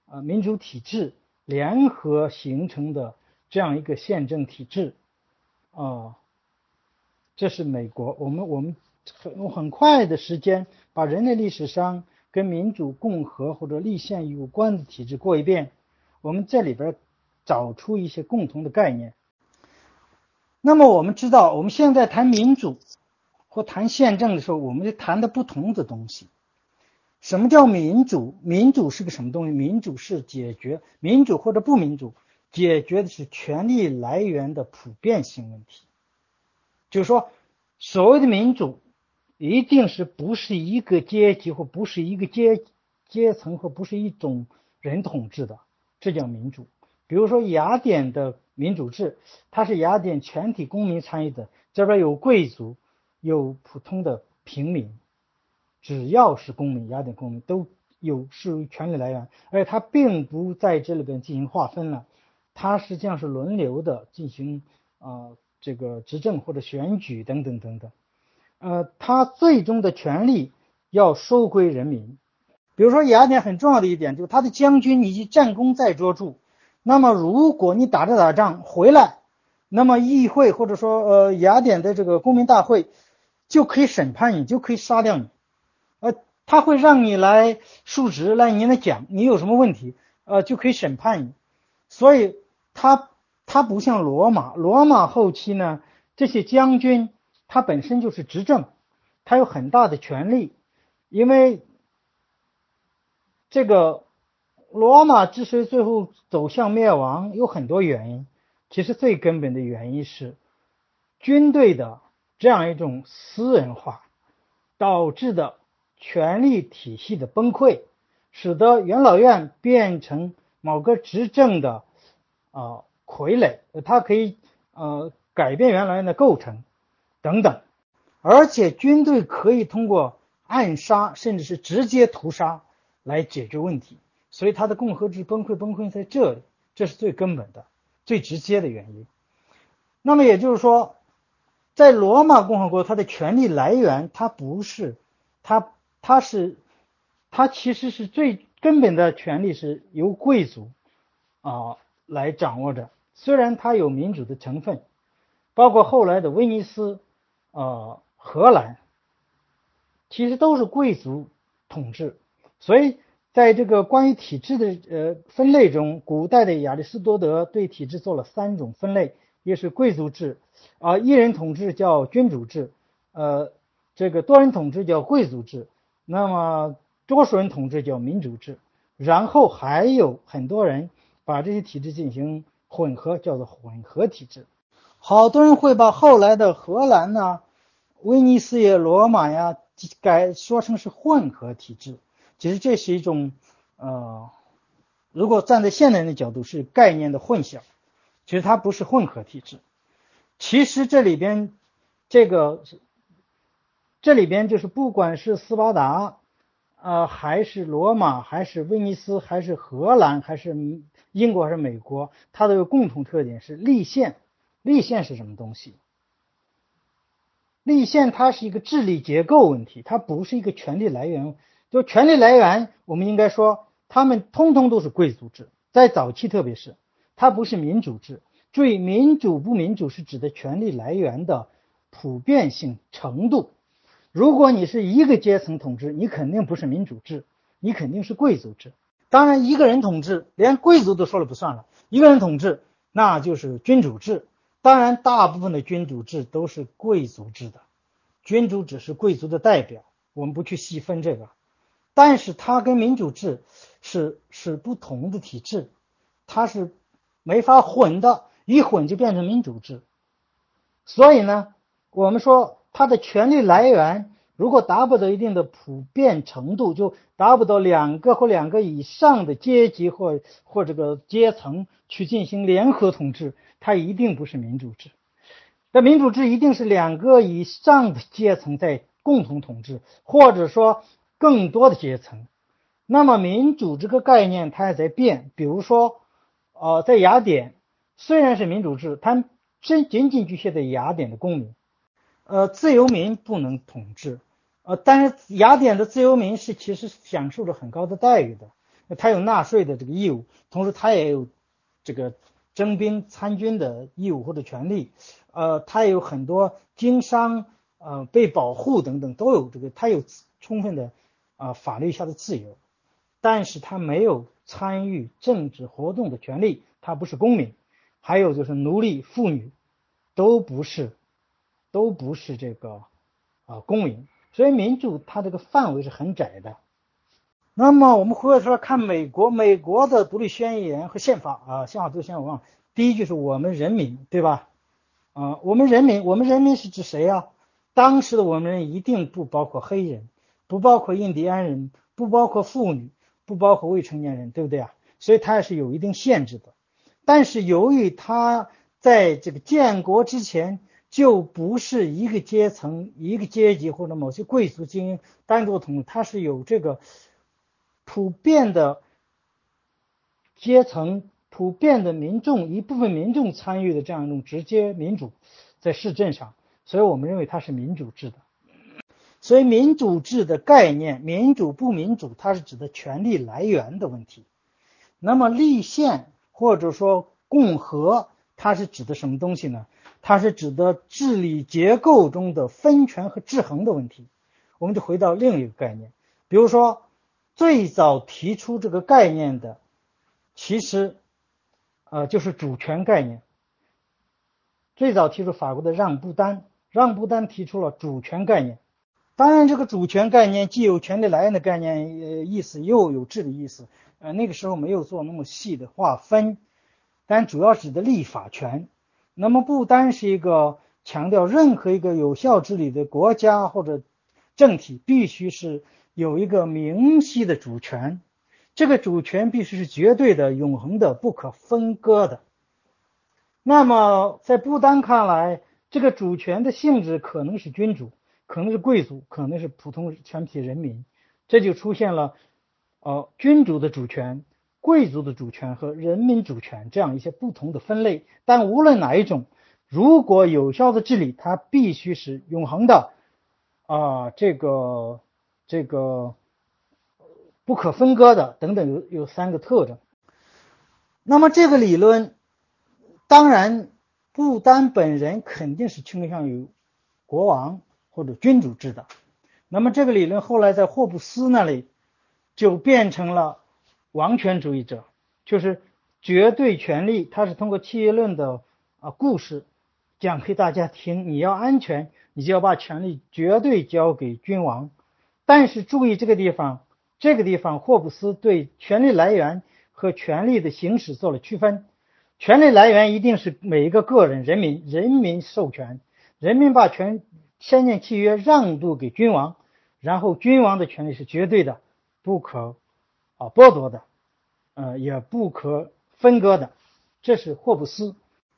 呃民主体制联合形成的这样一个宪政体制啊。这是美国。我们我们很很快的时间把人类历史上跟民主、共和或者立宪有关的体制过一遍。我们这里边。找出一些共同的概念。那么我们知道，我们现在谈民主或谈宪政的时候，我们就谈的不同的东西。什么叫民主？民主是个什么东西？民主是解决民主或者不民主，解决的是权力来源的普遍性问题。就是说，所谓的民主，一定是不是一个阶级或不是一个阶阶层或不是一种人统治的，这叫民主。比如说雅典的民主制，它是雅典全体公民参与的，这边有贵族，有普通的平民，只要是公民，雅典公民都有是权利来源，而且它并不在这里边进行划分了，它实际上是轮流的进行啊这个执政或者选举等等等等，呃，它最终的权利要收归人民。比如说雅典很重要的一点就是他的将军以及战功在卓著。那么，如果你打着打仗回来，那么议会或者说呃雅典的这个公民大会就可以审判你，就可以杀掉你，呃，他会让你来述职，来你来讲你有什么问题，呃，就可以审判你。所以，他他不像罗马，罗马后期呢，这些将军他本身就是执政，他有很大的权力，因为这个。罗马之所以最后走向灭亡，有很多原因。其实最根本的原因是军队的这样一种私人化导致的权力体系的崩溃，使得元老院变成某个执政的啊傀儡，它可以呃改变原来的构成等等，而且军队可以通过暗杀甚至是直接屠杀来解决问题。所以，他的共和制崩溃，崩溃在这里，这是最根本的、最直接的原因。那么也就是说，在罗马共和国，它的权力来源，它不是，它，它是，它其实是最根本的权利是由贵族啊来掌握着。虽然它有民主的成分，包括后来的威尼斯、呃荷兰，其实都是贵族统治，所以。在这个关于体制的呃分类中，古代的亚里士多德对体制做了三种分类，一是贵族制，啊一人统治叫君主制，呃这个多人统治叫贵族制，那么多数人统治叫民主制，然后还有很多人把这些体制进行混合，叫做混合体制。好多人会把后来的荷兰呐、威尼斯呀、罗马呀改说成是混合体制。其实这是一种，呃，如果站在现代人的角度，是概念的混淆。其实它不是混合体制。其实这里边，这个，这里边就是不管是斯巴达，呃，还是罗马，还是威尼斯，还是荷兰，还是英国，还是美国，它都有共同特点是立宪。立宪是什么东西？立宪它是一个治理结构问题，它不是一个权力来源。就权力来源，我们应该说，他们通通都是贵族制，在早期特别是，它不是民主制。注意，民主不民主是指的权力来源的普遍性程度。如果你是一个阶层统治，你肯定不是民主制，你肯定是贵族制。当然，一个人统治，连贵族都说了不算了，一个人统治那就是君主制。当然，大部分的君主制都是贵族制的，君主只是贵族的代表，我们不去细分这个。但是它跟民主制是是不同的体制，它是没法混的，一混就变成民主制。所以呢，我们说它的权力来源如果达不到一定的普遍程度，就达不到两个或两个以上的阶级或或这个阶层去进行联合统治，它一定不是民主制。那民主制一定是两个以上的阶层在共同统治，或者说。更多的阶层，那么民主这个概念它也在变。比如说，呃，在雅典虽然是民主制，它仅仅仅局限在雅典的公民，呃，自由民不能统治，呃，但是雅典的自由民是其实享受着很高的待遇的，他有纳税的这个义务，同时他也有这个征兵参军的义务或者权利，呃，他也有很多经商，呃，被保护等等都有这个，他有充分的。啊，法律下的自由，但是他没有参与政治活动的权利，他不是公民。还有就是奴隶、妇女，都不是，都不是这个啊公民。所以民主它这个范围是很窄的。那么我们回过头来看美国，美国的独立宣言和宪法啊，宪法独立宣言我忘了，第一句是我们人民，对吧？啊，我们人民，我们人民是指谁呀？当时的我们人一定不包括黑人。不包括印第安人，不包括妇女，不包括未成年人，对不对啊？所以它也是有一定限制的。但是由于它在这个建国之前就不是一个阶层、一个阶级或者某些贵族精英单独统治，它是有这个普遍的阶层、普遍的民众一部分民众参与的这样一种直接民主，在市政上，所以我们认为它是民主制的。所以，民主制的概念，民主不民主，它是指的权力来源的问题。那么，立宪或者说共和，它是指的什么东西呢？它是指的治理结构中的分权和制衡的问题。我们就回到另一个概念，比如说，最早提出这个概念的，其实，呃，就是主权概念。最早提出法国的让步丹，让步丹提出了主权概念。当然，这个主权概念既有权利来源的概念呃意思，又有治理意思。呃，那个时候没有做那么细的划分，但主要指的立法权。那么，不单是一个强调任何一个有效治理的国家或者政体必须是有一个明晰的主权，这个主权必须是绝对的、永恒的、不可分割的。那么，在不丹看来，这个主权的性质可能是君主。可能是贵族，可能是普通全体人民，这就出现了，呃，君主的主权、贵族的主权和人民主权这样一些不同的分类。但无论哪一种，如果有效的治理，它必须是永恒的，啊，这个这个不可分割的等等，有有三个特征。那么这个理论，当然不丹本人肯定是倾向于国王。或者君主制的，那么这个理论后来在霍布斯那里就变成了王权主义者，就是绝对权力。他是通过契约论的啊故事讲给大家听：你要安全，你就要把权力绝对交给君王。但是注意这个地方，这个地方霍布斯对权力来源和权力的行使做了区分。权力来源一定是每一个个人、人民，人民授权，人民把权签订契约让渡给君王，然后君王的权利是绝对的。不可啊剥夺的，呃，也不可分割的，这是霍布斯。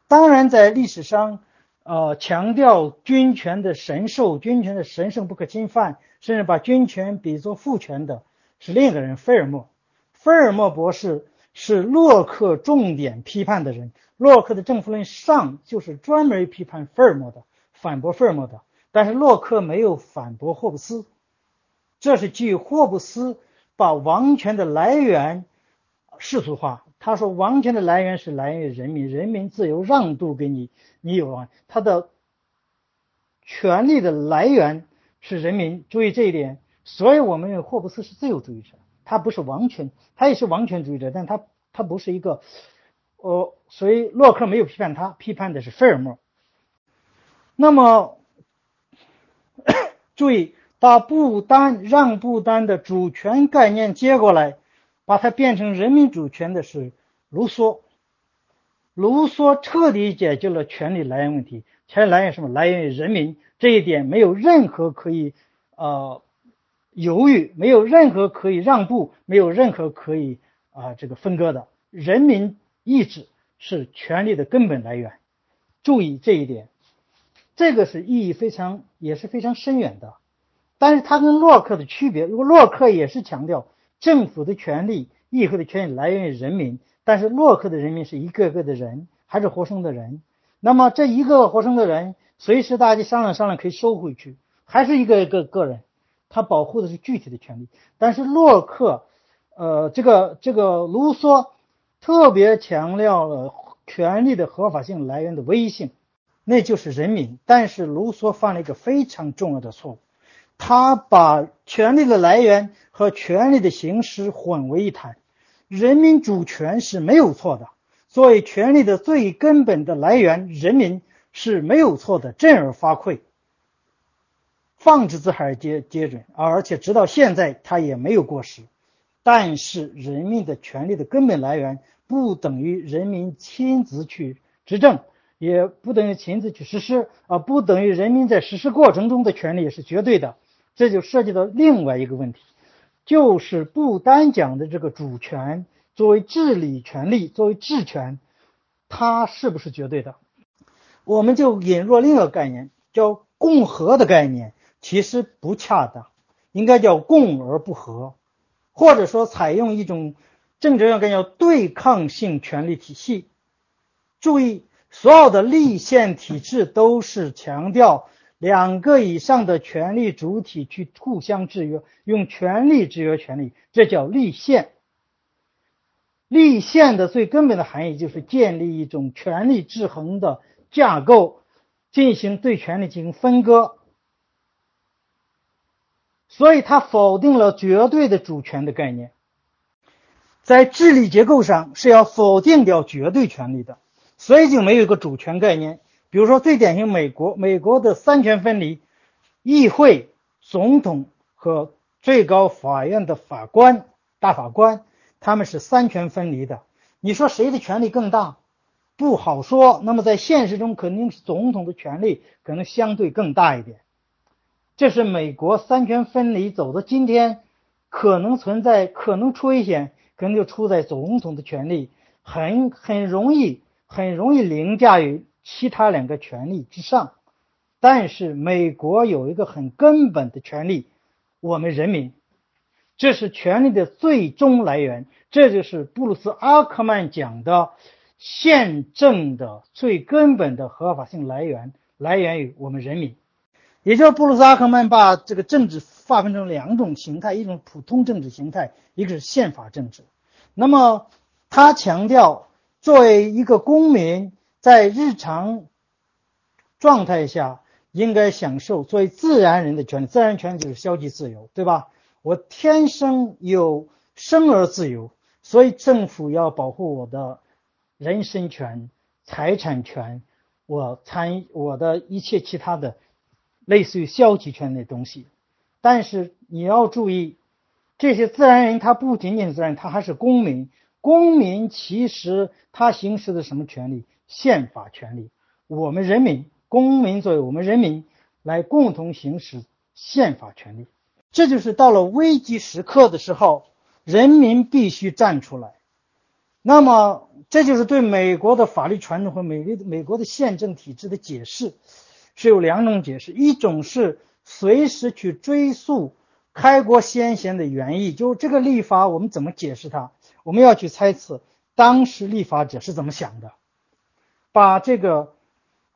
当然，在历史上，呃，强调君权的神授、君权的神圣不可侵犯，甚至把君权比作父权的，是另一个人——菲尔莫。菲尔莫博士是洛克重点批判的人。洛克的《政府论上》就是专门批判菲尔莫的，反驳菲尔莫的。但是洛克没有反驳霍布斯，这是基于霍布斯。把王权的来源世俗化。他说，王权的来源是来源于人民，人民自由让渡给你，你有王。他的权力的来源是人民，注意这一点。所以我们认为霍布斯是自由主义者，他不是王权，他也是王权主义者，但他他不是一个，呃，所以洛克没有批判他，批判的是费尔莫。那么，注意。把不丹让不丹的主权概念接过来，把它变成人民主权的是卢梭。卢梭彻底解决了权力来源问题，权力来源什么？来源于人民，这一点没有任何可以呃犹豫，没有任何可以让步，没有任何可以啊这个分割的。人民意志是权力的根本来源，注意这一点，这个是意义非常也是非常深远的。但是他跟洛克的区别，如果洛克也是强调政府的权利、议会的权利来源于人民，但是洛克的人民是一个个的人，还是活生的人，那么这一个活生的人，随时大家商量商量可以收回去，还是一个一个个人，他保护的是具体的权利。但是洛克，呃，这个这个卢梭特别强调了权利的合法性来源的唯一性，那就是人民。但是卢梭犯了一个非常重要的错误。他把权力的来源和权力的形式混为一谈，人民主权是没有错的，作为权力的最根本的来源，人民是没有错的，振而发聩，放之四海皆皆准，而且直到现在他也没有过时。但是人民的权利的根本来源不等于人民亲自去执政，也不等于亲自去实施，啊，不等于人民在实施过程中的权利也是绝对的。这就涉及到另外一个问题，就是不单讲的这个主权作为治理权利，作为治权，它是不是绝对的？我们就引入另一个概念，叫共和的概念，其实不恰当，应该叫共而不和，或者说采用一种政治上概念叫对抗性权力体系。注意，所有的立宪体制都是强调。两个以上的权力主体去互相制约，用权力制约权力，这叫立宪。立宪的最根本的含义就是建立一种权力制衡的架构，进行对权力进行分割。所以，他否定了绝对的主权的概念，在治理结构上是要否定掉绝对权力的，所以就没有一个主权概念。比如说，最典型美国，美国的三权分离，议会、总统和最高法院的法官、大法官，他们是三权分离的。你说谁的权力更大？不好说。那么在现实中，肯定是总统的权力可能相对更大一点。这是美国三权分离走到今天，可能存在，可能出危险，可能就出在总统的权力很很容易，很容易凌驾于。其他两个权利之上，但是美国有一个很根本的权利，我们人民，这是权力的最终来源。这就是布鲁斯·阿克曼讲的宪政的最根本的合法性来源，来源于我们人民。也就是布鲁斯·阿克曼把这个政治划分成两种形态：一种普通政治形态，一个是宪法政治。那么他强调，作为一个公民。在日常状态下，应该享受作为自然人的权利。自然权利就是消极自由，对吧？我天生有生而自由，所以政府要保护我的人身权、财产权，我参我的一切其他的类似于消极权的东西。但是你要注意，这些自然人他不仅仅是自然，他还是公民。公民其实他行使的什么权利？宪法权利。我们人民，公民作为我们人民来共同行使宪法权利。这就是到了危机时刻的时候，人民必须站出来。那么，这就是对美国的法律传统和美丽美国的宪政体制的解释，是有两种解释：一种是随时去追溯开国先贤的原意，就这个立法我们怎么解释它？我们要去猜测当时立法者是怎么想的，把这个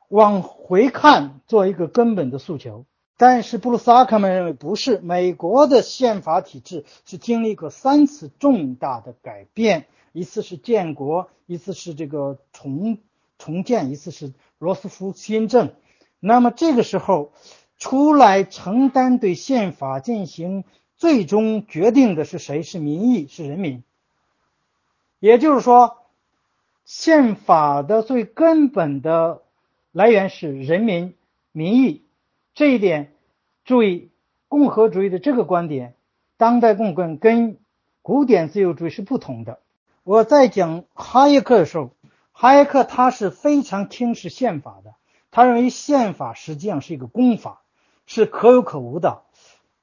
往回看做一个根本的诉求。但是布鲁斯阿克曼认为不是，美国的宪法体制是经历过三次重大的改变，一次是建国，一次是这个重重建，一次是罗斯福新政。那么这个时候出来承担对宪法进行最终决定的是谁？是民意，是人民。也就是说，宪法的最根本的来源是人民民意。这一点，注意，共和主义的这个观点，当代共跟跟古典自由主义是不同的。我在讲哈耶克的时候，哈耶克他是非常轻视宪法的，他认为宪法实际上是一个公法，是可有可无的。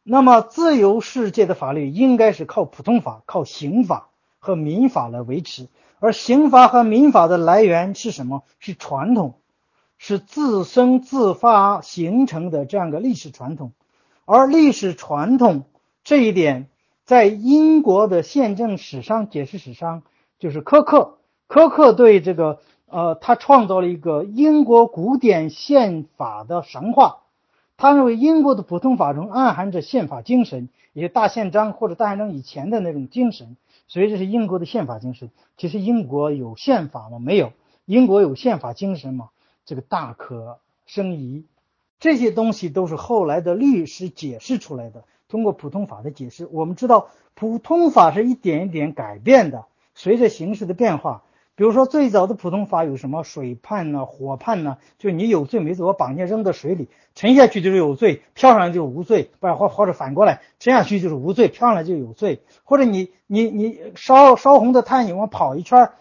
那么，自由世界的法律应该是靠普通法、靠刑法和民法来维持，而刑法和民法的来源是什么？是传统。是自生自发形成的这样个历史传统，而历史传统这一点，在英国的宪政史上、解释史上，就是科克。科克对这个，呃，他创造了一个英国古典宪法的神话。他认为英国的普通法中暗含着宪法精神，也大宪章或者大宪章以前的那种精神，所以这是英国的宪法精神。其实英国有宪法吗？没有。英国有宪法精神吗？这个大可生疑，这些东西都是后来的律师解释出来的。通过普通法的解释，我们知道普通法是一点一点改变的，随着形势的变化。比如说，最早的普通法有什么水判呢、火判呢？就你有罪没罪，我绑架扔到水里，沉下去就是有罪，漂上来就是无罪，不然或或者反过来，沉下去就是无罪，漂上来就有罪。或者你你你烧烧红的炭，你往跑一圈。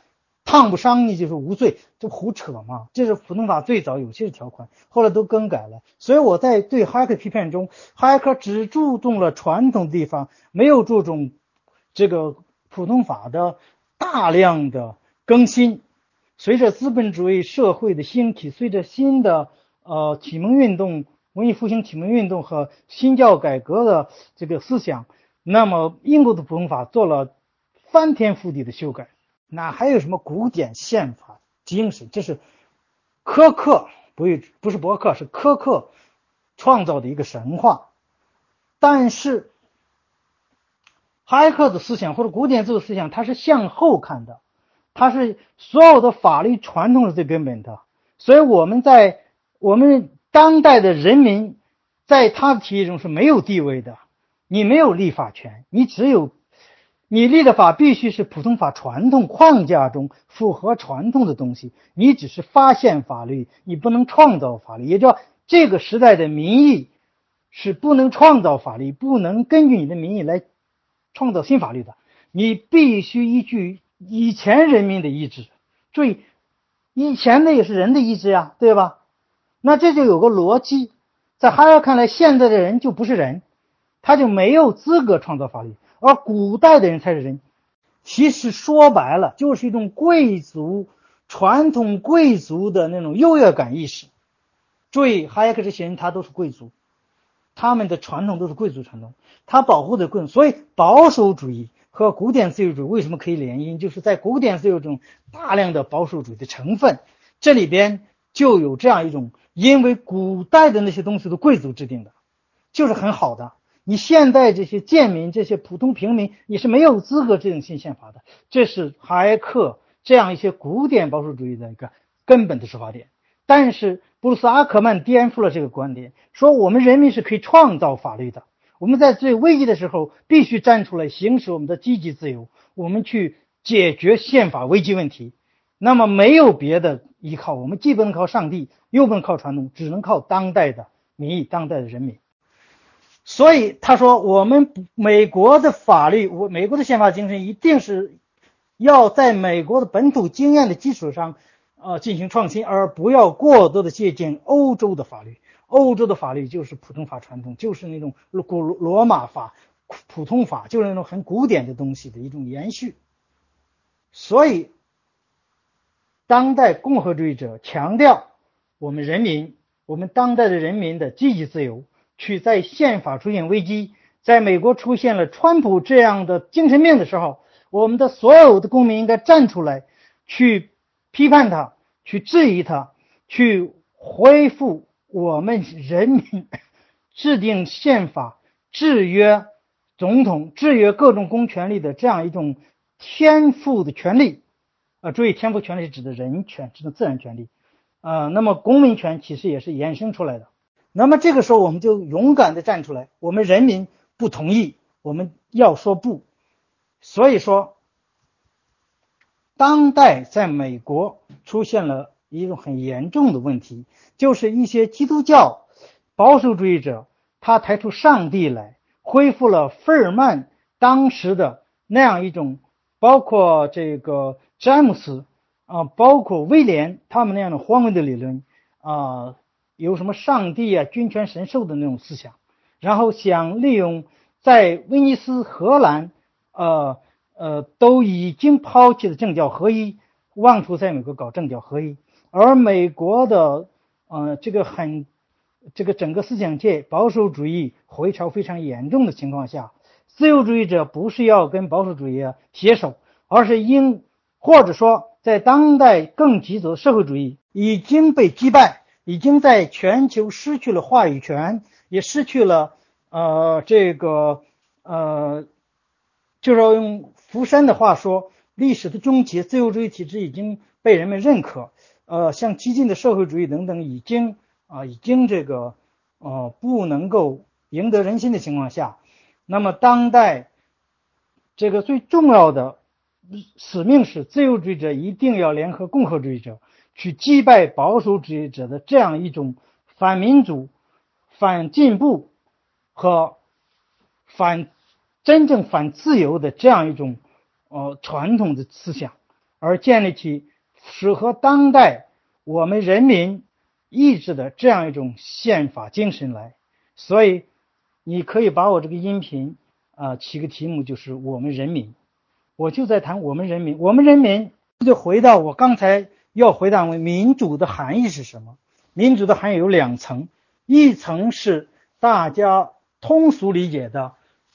烫不伤你就是无罪，这胡扯嘛！这是普通法最早有些条款，后来都更改了。所以我在对哈克批判中，哈克只注重了传统地方，没有注重这个普通法的大量的更新。随着资本主义社会的兴起，随着新的呃启蒙运动、文艺复兴启蒙运动和新教改革的这个思想，那么英国的普通法做了翻天覆地的修改。那还有什么古典宪法精神？这是苛刻，不不是博客，是苛刻创造的一个神话。但是，哈耶克的思想或者古典自由思想，它是向后看的，它是所有的法律传统是最根本的。所以我们在我们当代的人民，在他的体系中是没有地位的，你没有立法权，你只有。你立的法必须是普通法传统框架中符合传统的东西，你只是发现法律，你不能创造法律。也就这个时代的民意是不能创造法律，不能根据你的民意来创造新法律的。你必须依据以前人民的意志。注意，以前的也是人的意志呀，对吧？那这就有个逻辑，在哈耶看来，现在的人就不是人，他就没有资格创造法律。而古代的人才是人，其实说白了就是一种贵族传统贵族的那种优越感意识。注意，哈耶克这些人他都是贵族，他们的传统都是贵族传统，他保护的贵，所以保守主义和古典自由主义为什么可以联姻？就是在古典自由中大量的保守主义的成分，这里边就有这样一种，因为古代的那些东西都贵族制定的，就是很好的。你现在这些贱民、这些普通平民，你是没有资格制定新宪法的。这是哈耶克这样一些古典保守主义的一个根本的出发点。但是布鲁斯阿克曼颠覆了这个观点，说我们人民是可以创造法律的，我们在最危急的时候必须站出来，行使我们的积极自由，我们去解决宪法危机问题。那么没有别的依靠，我们既不能靠上帝，又不能靠传统，只能靠当代的民意、当代的人民。所以他说，我们美国的法律，我美国的宪法精神一定是要在美国的本土经验的基础上，呃，进行创新，而不要过多的借鉴欧洲的法律。欧洲的法律就是普通法传统，就是那种古罗马法、普通法，就是那种很古典的东西的一种延续。所以。当代共和主义者强调，我们人民，我们当代的人民的积极自由，去在宪法出现危机，在美国出现了川普这样的精神病的时候，我们的所有的公民应该站出来，去批判他，去质疑他，去恢复我们人民制定宪法、制约总统、制约各种公权力的这样一种天赋的权利。啊，注意，天赋权利是指的人权，指的自然权利，啊，那么公民权其实也是衍生出来的。那么这个时候，我们就勇敢的站出来，我们人民不同意，我们要说不。所以说，当代在美国出现了一种很严重的问题，就是一些基督教保守主义者，他抬出上帝来，恢复了费尔曼当时的那样一种，包括这个。詹姆斯啊，包括威廉他们那样的荒谬的理论啊，有什么上帝啊、君权神授的那种思想，然后想利用在威尼斯、荷兰，呃呃都已经抛弃的政教合一，妄图在美国搞政教合一，而美国的呃这个很这个整个思想界保守主义回潮非常严重的情况下，自由主义者不是要跟保守主义携手，而是应。或者说，在当代更极左社会主义已经被击败，已经在全球失去了话语权，也失去了呃这个呃，就是要用福山的话说，历史的终结，自由主义体制已经被人们认可，呃，像激进的社会主义等等，已经啊已经这个呃不能够赢得人心的情况下，那么当代这个最重要的。使命是自由主义者一定要联合共和主义者，去击败保守主义者的这样一种反民主、反进步和反真正反自由的这样一种呃传统的思想，而建立起适合当代我们人民意志的这样一种宪法精神来。所以，你可以把我这个音频啊起个题目，就是我们人民。我就在谈我们人民，我们人民就回到我刚才要回答问民主的含义是什么？民主的含义有两层，一层是大家通俗理解的，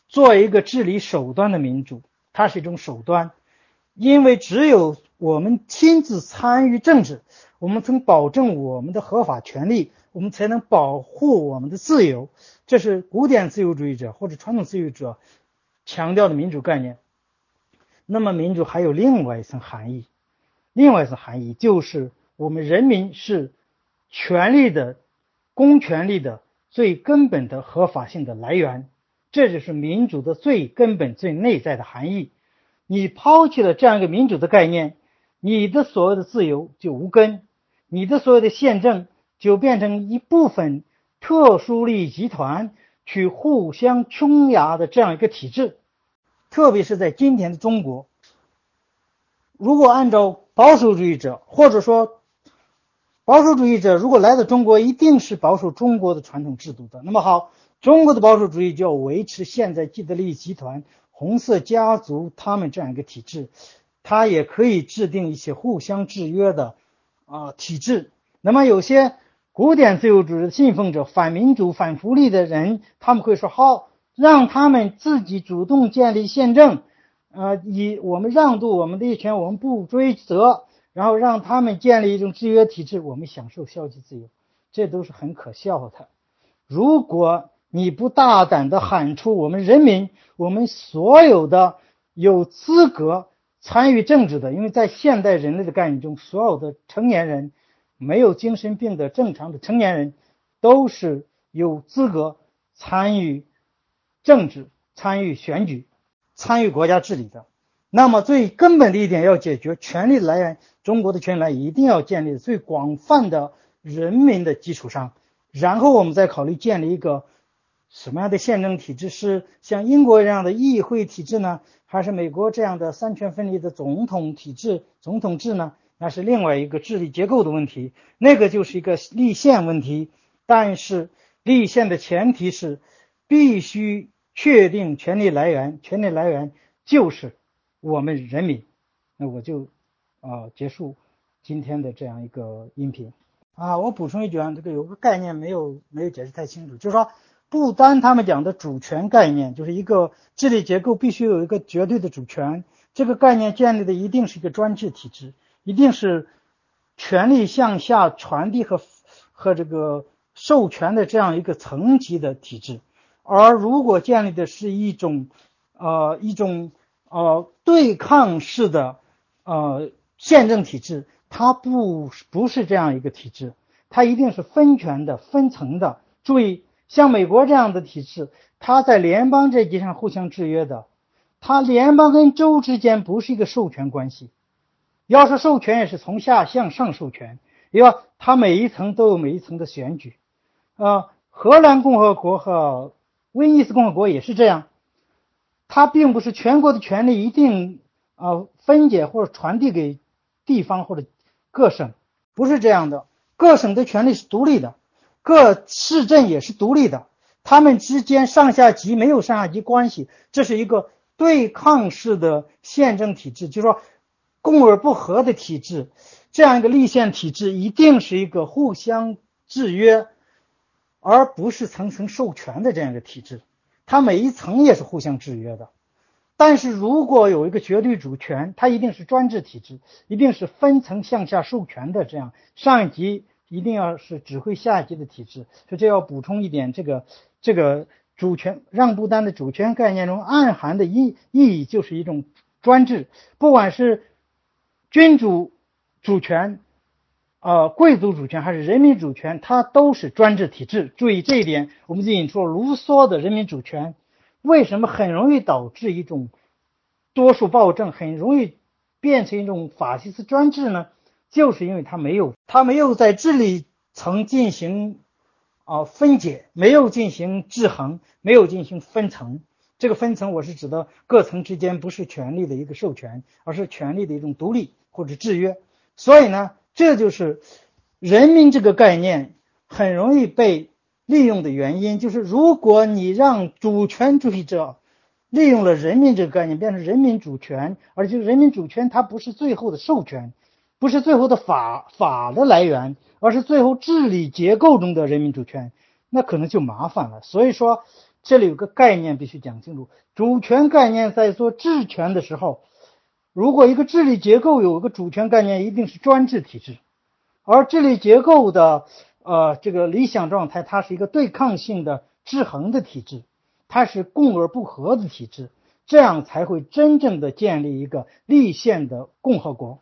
做一个治理手段的民主，它是一种手段，因为只有我们亲自参与政治，我们能保证我们的合法权利，我们才能保护我们的自由，这是古典自由主义者或者传统自由者强调的民主概念。那么，民主还有另外一层含义，另外一层含义就是我们人民是权力的、公权力的最根本的合法性的来源，这就是民主的最根本、最内在的含义。你抛弃了这样一个民主的概念，你的所谓的自由就无根，你的所有的宪政就变成一部分特殊利益集团去互相冲压的这样一个体制。特别是在今天的中国，如果按照保守主义者，或者说保守主义者如果来到中国，一定是保守中国的传统制度的。那么好，中国的保守主义就要维持现在既得利益集团、红色家族他们这样一个体制，它也可以制定一些互相制约的啊体制。那么有些古典自由主义的信奉者、反民主、反福利的人，他们会说好。让他们自己主动建立宪政，呃，以我们让渡我们的一权，我们不追责，然后让他们建立一种制约体制，我们享受消极自由，这都是很可笑的。如果你不大胆的喊出我们人民，我们所有的有资格参与政治的，因为在现代人类的概念中，所有的成年人，没有精神病的正常的成年人，都是有资格参与。政治、参与选举、参与国家治理的。那么最根本的一点要解决权力来源，中国的权力来源一定要建立最广泛的人民的基础上，然后我们再考虑建立一个什么样的宪政体制，是像英国这样的议会体制呢，还是美国这样的三权分立的总统体制、总统制呢？那是另外一个治理结构的问题，那个就是一个立宪问题。但是立宪的前提是必须确定权力来源，权力来源就是。我们人民，那我就啊结束今天的这样一个音频啊。我补充一句啊，这个有个概念没有没有解释太清楚，就是说不单他们讲的主权概念，就是一个治理结构必须有一个绝对的主权，这个概念建立的一定是一个专制体制，一定是权力向下传递和和这个授权的这样一个层级的体制。而如果建立的是一种呃一种。呃，对抗式的呃宪政体制，它不不是这样一个体制，它一定是分权的、分层的。注意，像美国这样的体制，它在联邦这级上互相制约的，它联邦跟州之间不是一个授权关系，要是授权也是从下向上授权，因为它每一层都有每一层的选举。呃，荷兰共和国和威尼斯共和国也是这样。它并不是全国的权力一定啊分解或者传递给地方或者各省，不是这样的。各省的权力是独立的，各市镇也是独立的，他们之间上下级没有上下级关系，这是一个对抗式的宪政体制，就是说共而不和的体制。这样一个立宪体制一定是一个互相制约，而不是层层授权的这样一个体制。它每一层也是互相制约的，但是如果有一个绝对主权，它一定是专制体制，一定是分层向下授权的，这样上一级一定要是指挥下级的体制。所以这要补充一点，这个这个主权让步单的主权概念中暗含的意意义就是一种专制，不管是君主主权。呃，贵族主权还是人民主权，它都是专制体制。注意这一点，我们就引出了卢梭的人民主权，为什么很容易导致一种多数暴政，很容易变成一种法西斯专制呢？就是因为它没有，它没有在治理层进行啊分解，没有进行制衡，没有进行分层。这个分层，我是指的各层之间不是权力的一个授权，而是权力的一种独立或者制约。所以呢？这就是人民这个概念很容易被利用的原因，就是如果你让主权主义者利用了人民这个概念，变成人民主权，而且人民主权它不是最后的授权，不是最后的法法的来源，而是最后治理结构中的人民主权，那可能就麻烦了。所以说，这里有个概念必须讲清楚：主权概念在做治权的时候。如果一个治理结构有一个主权概念，一定是专制体制，而治理结构的呃这个理想状态，它是一个对抗性的制衡的体制，它是共而不和的体制，这样才会真正的建立一个立宪的共和国。